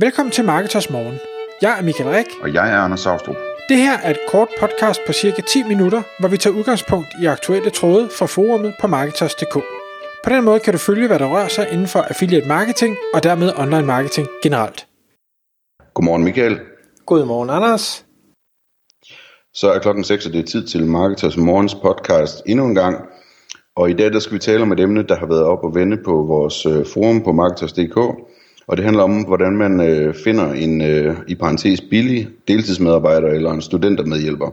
Velkommen til Marketers Morgen. Jeg er Michael Rik. Og jeg er Anders Saustrup. Det her er et kort podcast på cirka 10 minutter, hvor vi tager udgangspunkt i aktuelle tråde fra forumet på Marketers.dk. På den måde kan du følge, hvad der rører sig inden for affiliate marketing og dermed online marketing generelt. Godmorgen Michael. Godmorgen Anders. Så er klokken 6, og det er tid til Marketers Morgens podcast endnu en gang. Og i dag der skal vi tale om et emne, der har været op og vende på vores øh, forum på Marketers.dk. Og det handler om, hvordan man øh, finder en, øh, i parentes, billig deltidsmedarbejder eller en studentermedhjælper.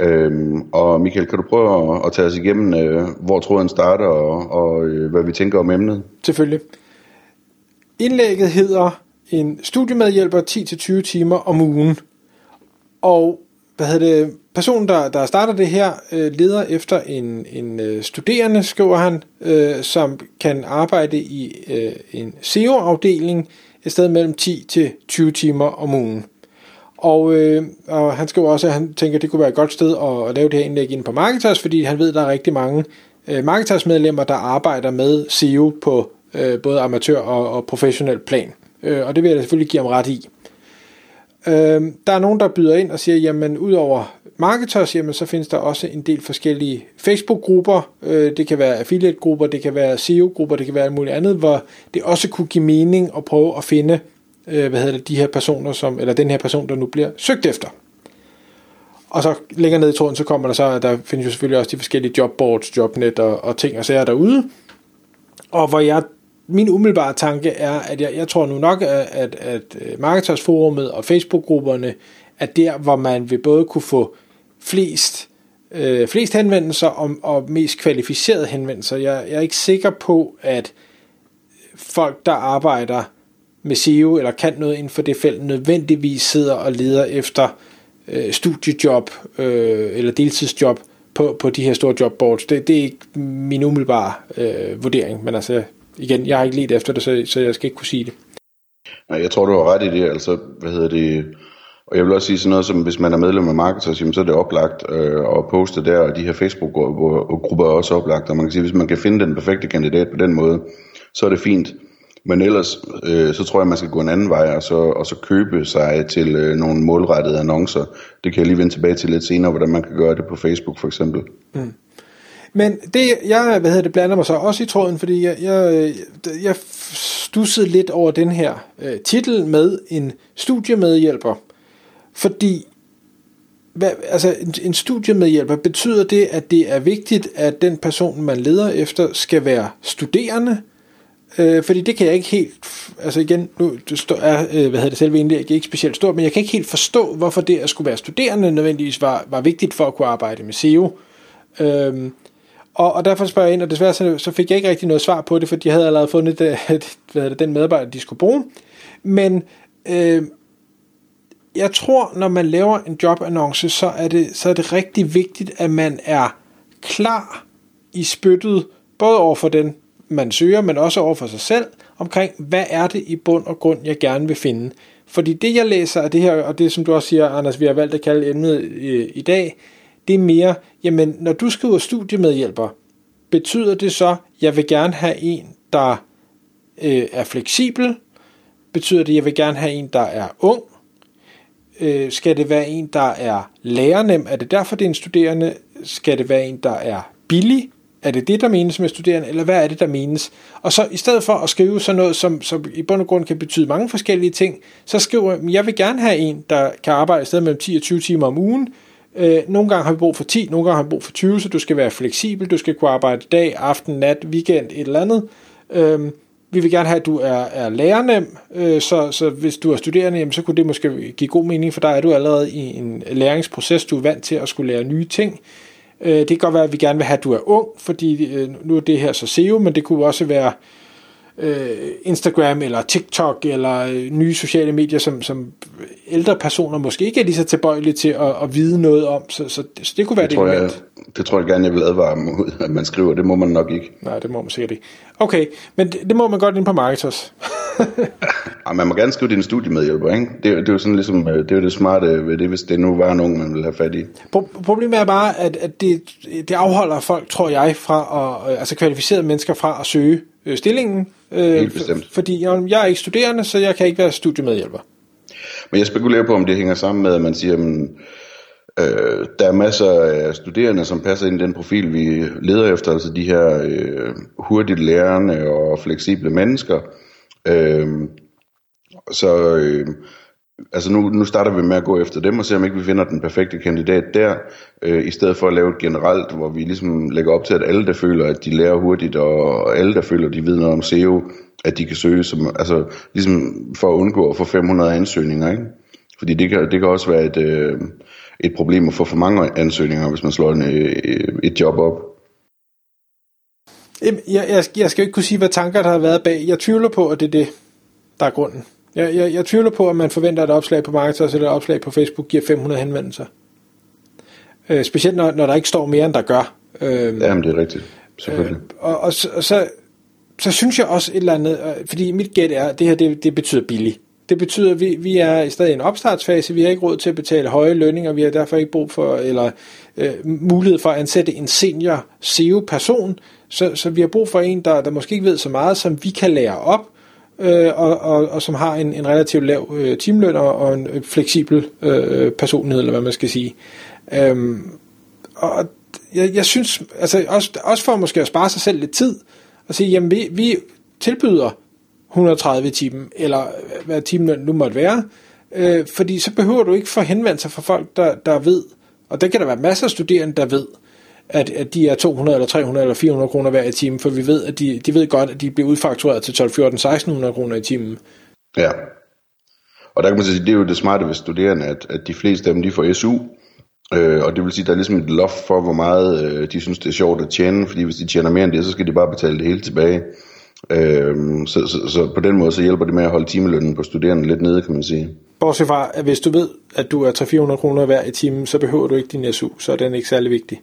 Øhm, og Michael, kan du prøve at, at tage os igennem, øh, hvor tråden starter og, og øh, hvad vi tænker om emnet? Selvfølgelig. Indlægget hedder en studiemedhjælper 10-20 timer om ugen. Og hvad hedder det, personen, der, der starter det her, øh, leder efter en, en øh, studerende, skriver han, øh, som kan arbejde i øh, en SEO-afdeling et sted mellem 10 til 20 timer om ugen. Og, øh, og han skriver også, at han tænker, at det kunne være et godt sted at, at lave det her indlæg ind på Marketers, fordi han ved, at der er rigtig mange øh, Marketers-medlemmer, der arbejder med SEO på øh, både amatør og, og professionel plan. Øh, og det vil jeg selvfølgelig give ham ret i. Øh, der er nogen, der byder ind og siger, jamen udover marketers, jamen så findes der også en del forskellige Facebook-grupper. Øh, det kan være affiliate-grupper, det kan være SEO-grupper, det kan være alt muligt andet, hvor det også kunne give mening at prøve at finde, øh, hvad hedder det, de her personer, som, eller den her person, der nu bliver søgt efter. Og så længere ned i tråden, så kommer der så, at der findes jo selvfølgelig også de forskellige jobboards, jobnet og, og ting og sager derude. Og hvor jeg min umiddelbare tanke er, at jeg, jeg tror nu nok, at, at, at Marketersforumet og Facebook-grupperne er der, hvor man vil både kunne få flest, øh, flest henvendelser og, og mest kvalificerede henvendelser. Jeg, jeg er ikke sikker på, at folk, der arbejder med SEO eller kan noget inden for det felt, nødvendigvis sidder og leder efter øh, studiejob øh, eller deltidsjob på, på de her store jobboards. Det, det er ikke min umiddelbare øh, vurdering, men altså igen, jeg har ikke let efter det, så, så jeg skal ikke kunne sige det. Nej, jeg tror, du har ret i det. Altså, hvad hedder det? Og jeg vil også sige sådan noget som, hvis man er medlem af Marketers, så er det oplagt øh, at poste der, og de her Facebook-grupper er også oplagt, og man kan sige, hvis man kan finde den perfekte kandidat på den måde, så er det fint. Men ellers, øh, så tror jeg, man skal gå en anden vej, og så, og så købe sig til øh, nogle målrettede annoncer. Det kan jeg lige vende tilbage til lidt senere, hvordan man kan gøre det på Facebook for eksempel. Mm. Men det, jeg hvad hedder det, blander mig så også i tråden, fordi jeg, jeg, jeg stussede lidt over den her øh, titel med en studiemedhjælper. Fordi hvad, altså en, en studiemedhjælper, betyder det, at det er vigtigt, at den person, man leder efter, skal være studerende? Øh, fordi det kan jeg ikke helt, altså igen, nu er, øh, hvad hedder det, selve indlægget ikke specielt stort, men jeg kan ikke helt forstå, hvorfor det at skulle være studerende nødvendigvis var, var vigtigt for at kunne arbejde med SEO. Øh, og, og derfor spørger jeg ind, og desværre så, så fik jeg ikke rigtig noget svar på det, for de havde allerede fundet det, øh, hvad det, den medarbejder, de skulle bruge. Men øh, jeg tror, når man laver en jobannonce, så er, det, så er det rigtig vigtigt, at man er klar i spyttet, både over for den, man søger, men også over for sig selv, omkring, hvad er det i bund og grund, jeg gerne vil finde. Fordi det, jeg læser af det her, og det som du også siger, Anders, vi har valgt at kalde emnet i, i dag, det er mere, jamen når du skriver studiemedhjælper, betyder det så, jeg vil gerne have en, der øh, er fleksibel? Betyder det, jeg vil gerne have en, der er ung? Øh, skal det være en, der er lærernem? Er det derfor, det er en studerende? Skal det være en, der er billig? Er det det, der menes med studerende, eller hvad er det, der menes? Og så i stedet for at skrive sådan noget, som, som i bund og grund kan betyde mange forskellige ting, så skriver jeg, jeg vil gerne have en, der kan arbejde i stedet mellem 10 og 20 timer om ugen, Øh, nogle gange har vi brug for 10, nogle gange har vi brug for 20, så du skal være fleksibel, du skal kunne arbejde dag, aften, nat, weekend, et eller andet. Øh, vi vil gerne have, at du er, er lærernem, øh, så, så hvis du er studerende, jamen, så kunne det måske give god mening, for der er du allerede i en læringsproces, du er vant til at skulle lære nye ting. Øh, det kan godt være, at vi gerne vil have, at du er ung, fordi øh, nu er det her så SEO, men det kunne også være øh, Instagram eller TikTok eller øh, nye sociale medier, som, som ældre personer måske ikke er lige så tilbøjelige til at, at vide noget om. Så, så, det, så det kunne være det, det tror jeg, det tror jeg gerne, jeg vil advare mod, at man skriver. Det må man nok ikke. Nej, det må man sikkert ikke. Okay, men det, det må man godt ind på Marketers. ja, man må gerne skrive din studiemedhjælper, ikke? Det, det er jo sådan ligesom, øh, det er jo det smarte ved det, hvis det nu var nogen, man ville have fat i. Pro- problemet er bare, at, at det, det afholder folk, tror jeg, fra at, øh, altså kvalificerede mennesker fra at søge øh, stillingen. Øh, Helt bestemt. f- fordi jeg, jeg er ikke studerende, så jeg kan ikke være studiemedhjælper. Men jeg spekulerer på, om det hænger sammen med, at man siger, at øh, der er masser af studerende, som passer ind i den profil, vi leder efter, altså de her øh, hurtigt lærende og fleksible mennesker. Øh, så øh, altså nu, nu starter vi med at gå efter dem og se, om ikke vi finder den perfekte kandidat der, øh, i stedet for at lave et generelt, hvor vi ligesom lægger op til, at alle, der føler, at de lærer hurtigt, og alle, der føler, at de ved noget om SEO, at de kan søge, som, altså ligesom for at undgå at få 500 ansøgninger, ikke? Fordi det kan, det kan også være et, øh, et problem at få for mange ansøgninger, hvis man slår en, øh, et job op. Jeg, jeg, jeg skal jo ikke kunne sige, hvad tanker der har været bag. Jeg tvivler på, at det er det, der er grunden. Jeg, jeg, jeg tvivler på, at man forventer et opslag på Marketers eller et opslag på Facebook giver 500 henvendelser. Øh, specielt når, når der ikke står mere, end der gør. Øh, Jamen, det er rigtigt. Selvfølgelig. og, og, så, og så, så synes jeg også et eller andet, øh, fordi mit gæt er, at det her det, det betyder billigt. Det betyder, at vi, vi er stadig i en opstartsfase, vi har ikke råd til at betale høje lønninger, vi har derfor ikke brug for, eller øh, mulighed for at ansætte en senior SEO-person, så, så vi har brug for en, der, der måske ikke ved så meget, som vi kan lære op, øh, og, og, og som har en, en relativt lav øh, timeløn og, og en fleksibel øh, personlighed, eller hvad man skal sige. Øhm, og jeg, jeg synes, altså også, også for måske at spare sig selv lidt tid, og sige, jamen vi, vi tilbyder 130 timen, eller hvad timeløn nu måtte være, øh, fordi så behøver du ikke få henvendelser fra folk, der, der ved, og der kan der være masser af studerende, der ved, at, at de er 200 eller 300 eller 400 kroner hver i timen, for vi ved, at de, de ved godt, at de bliver udfaktureret til 12, 14, 1600 kroner i timen. Ja. Og der kan man sige, det er jo det smarte ved studerende, at, at de fleste af dem, de får SU, øh, og det vil sige, der er ligesom et loft for, hvor meget øh, de synes, det er sjovt at tjene, fordi hvis de tjener mere end det, så skal de bare betale det hele tilbage. Øh, så, så, så på den måde, så hjælper det med at holde timelønnen på studerende lidt nede, kan man sige. Bortset fra, at hvis du ved, at du er 300-400 kroner hver i timen, så behøver du ikke din SU, så er den ikke særlig vigtig.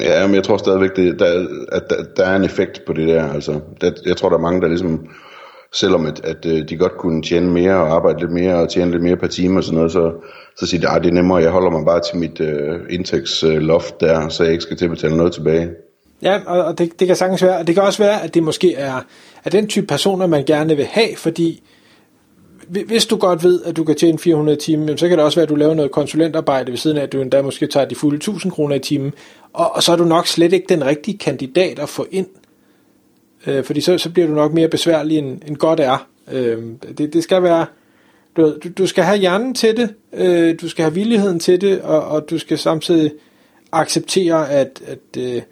Ja, men jeg tror stadigvæk, det, der, at der, der er en effekt på det der. Altså, det, jeg tror, der er mange, der ligesom, selvom at, at øh, de godt kunne tjene mere og arbejde lidt mere og tjene lidt mere per time og sådan noget, så, så siger de, at det er nemmere, jeg holder mig bare til mit øh, indtægtsloft der, så jeg ikke skal til at betale noget tilbage. Ja, og, og det, det kan sagtens være, og det kan også være, at det måske er, er den type personer, man gerne vil have, fordi hvis du godt ved, at du kan tjene 400 timer, så kan det også være, at du laver noget konsulentarbejde ved siden af, at du endda måske tager de fulde 1000 kroner i timen, og, og så er du nok slet ikke den rigtige kandidat at få ind, øh, fordi så, så bliver du nok mere besværlig, end, end godt er. Øh, det, det skal være, du, ved, du, du skal have hjernen til det, øh, du skal have villigheden til det, og, og du skal samtidig acceptere, at, at øh,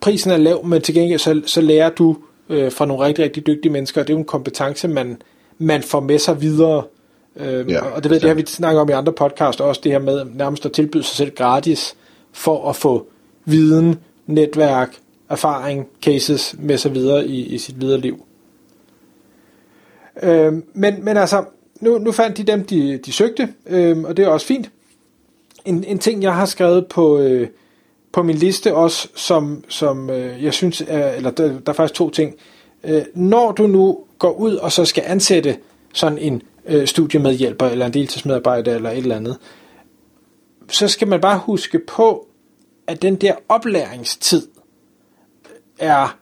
prisen er lav, men til gengæld så, så lærer du øh, fra nogle rigtig, rigtig dygtige mennesker, og det er jo en kompetence, man, man får med sig videre. Øh, Ja, og det, ved, det har vi snakket om i andre podcast også, det her med nærmest at tilbyde sig selv gratis, for at få viden, netværk, erfaring, cases med sig videre i, i sit videre liv. Øh, men, men altså, nu, nu fandt de dem, de, de søgte, øh, og det er også fint. En, en ting, jeg har skrevet på, øh, på min liste også, som, som øh, jeg synes, er, eller der, der er faktisk to ting. Øh, når du nu går ud og så skal ansætte sådan en øh, studiemedhjælper, eller en deltidsmedarbejder, eller et eller andet, så skal man bare huske på, at den der oplæringstid er,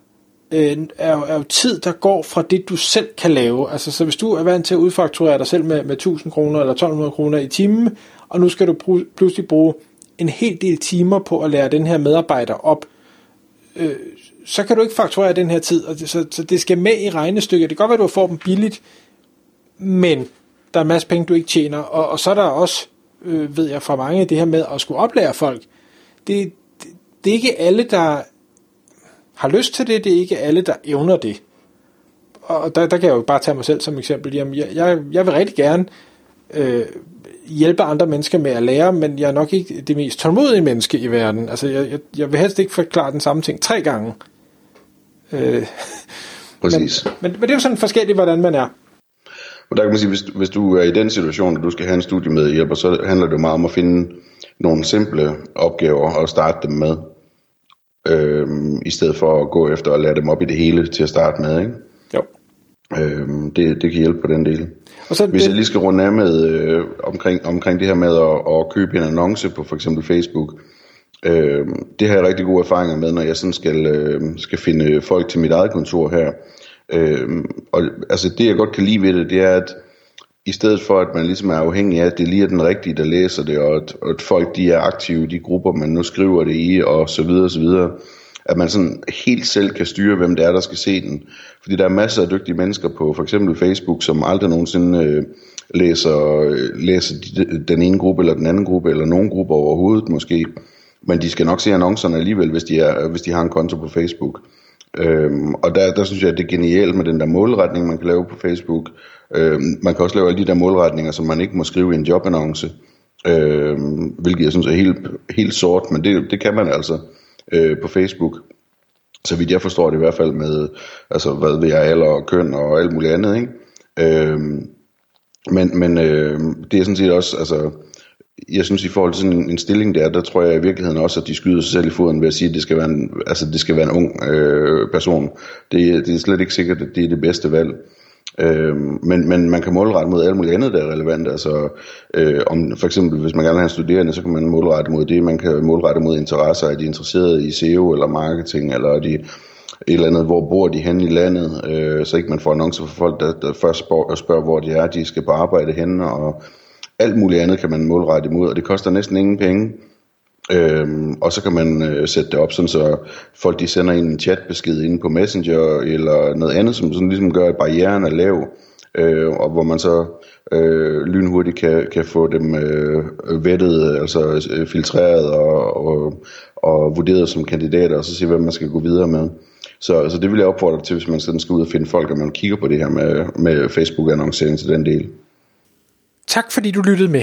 øh, er, er jo tid, der går fra det, du selv kan lave. Altså, så hvis du er vant til at udfakturere dig selv med, med 1000 kroner eller 1200 kroner i timen, og nu skal du pludselig bruge en hel del timer på at lære den her medarbejder op, øh, så kan du ikke fakturere den her tid, og det, så, så det skal med i regnestykket. Det kan godt være, at du får dem billigt, men der er en masse penge, du ikke tjener, og, og så er der også, øh, ved jeg fra mange, det her med at skulle oplære folk. Det, det, det er ikke alle, der har lyst til det, det er ikke alle, der evner det. Og der, der kan jeg jo bare tage mig selv som eksempel. Jamen, jeg, jeg, jeg vil rigtig gerne øh, hjælpe andre mennesker med at lære, men jeg er nok ikke det mest tålmodige menneske i verden. Altså, jeg, jeg, jeg vil helst ikke forklare den samme ting tre gange. Øh, Præcis. men, men, men det er jo sådan forskelligt, hvordan man er. Og der kan man sige, hvis, hvis du er i den situation, at du skal have en studiemedhjælper, så handler det jo meget om at finde nogle simple opgaver og starte dem med. Øhm, I stedet for at gå efter at lære dem op i det hele til at starte med. Ikke? Jo. Øh, det, det kan hjælpe på den del. Og så Hvis det, jeg lige skal runde af med øh, omkring, omkring det her med at, at købe en annonce på for eksempel Facebook, øh, det har jeg rigtig gode erfaringer med, når jeg sådan skal, øh, skal finde folk til mit eget kontor her. Øh, og altså det jeg godt kan lide ved det, det er, at i stedet for at man ligesom er afhængig af, at det lige er den rigtige, der læser det, og at, og at folk de er aktive i de grupper, man nu skriver det i, og så videre, og så videre, at man sådan helt selv kan styre, hvem det er, der skal se den. Fordi der er masser af dygtige mennesker på for eksempel Facebook, som aldrig nogensinde øh, læser, øh, læser de, den ene gruppe eller den anden gruppe, eller nogen gruppe overhovedet måske. Men de skal nok se annoncerne alligevel, hvis de, er, hvis de har en konto på Facebook. Øhm, og der, der synes jeg, at det er genialt med den der målretning, man kan lave på Facebook. Øhm, man kan også lave alle de der målretninger, som man ikke må skrive i en jobannonce. Øhm, hvilket jeg synes er helt, helt sort, men det, det kan man altså øh, på Facebook. Så vidt jeg forstår det i hvert fald med, altså hvad ved jeg, alder og køn og alt muligt andet, ikke? Øhm, men men øh, det er sådan set også, altså, jeg synes i forhold til sådan en, en stilling der, der tror jeg i virkeligheden også, at de skyder sig selv i foden ved at sige, at det skal være en, altså, det skal være en ung øh, person. Det, det er slet ikke sikkert, at det er det bedste valg. Øh, men, men man kan målrette mod alt muligt andet, der er relevant. Altså, øh, om, for eksempel, hvis man gerne vil have en studerende, så kan man målrette mod det. Man kan målrette mod interesser. Er de interesserede i SEO eller marketing, eller er de et eller andet, hvor bor de hen i landet, øh, så ikke man får annoncer for folk, der, der først spørger, spørger, hvor de er, de skal på arbejde henne, og alt muligt andet kan man målrette imod, og det koster næsten ingen penge. Øhm, og så kan man øh, sætte det op, sådan så folk de sender en chatbesked ind på Messenger eller noget andet, som sådan ligesom gør, at barrieren er lav, øh, og hvor man så øh, lynhurtigt kan, kan få dem øh, vettet, altså øh, filtreret og, og, og vurderet som kandidater, og så se, hvad man skal gå videre med. Så, så det vil jeg opfordre til, hvis man sådan skal ud og finde folk, at man kigger på det her med, med Facebook-annoncering til den del. Tak fordi du lyttede med.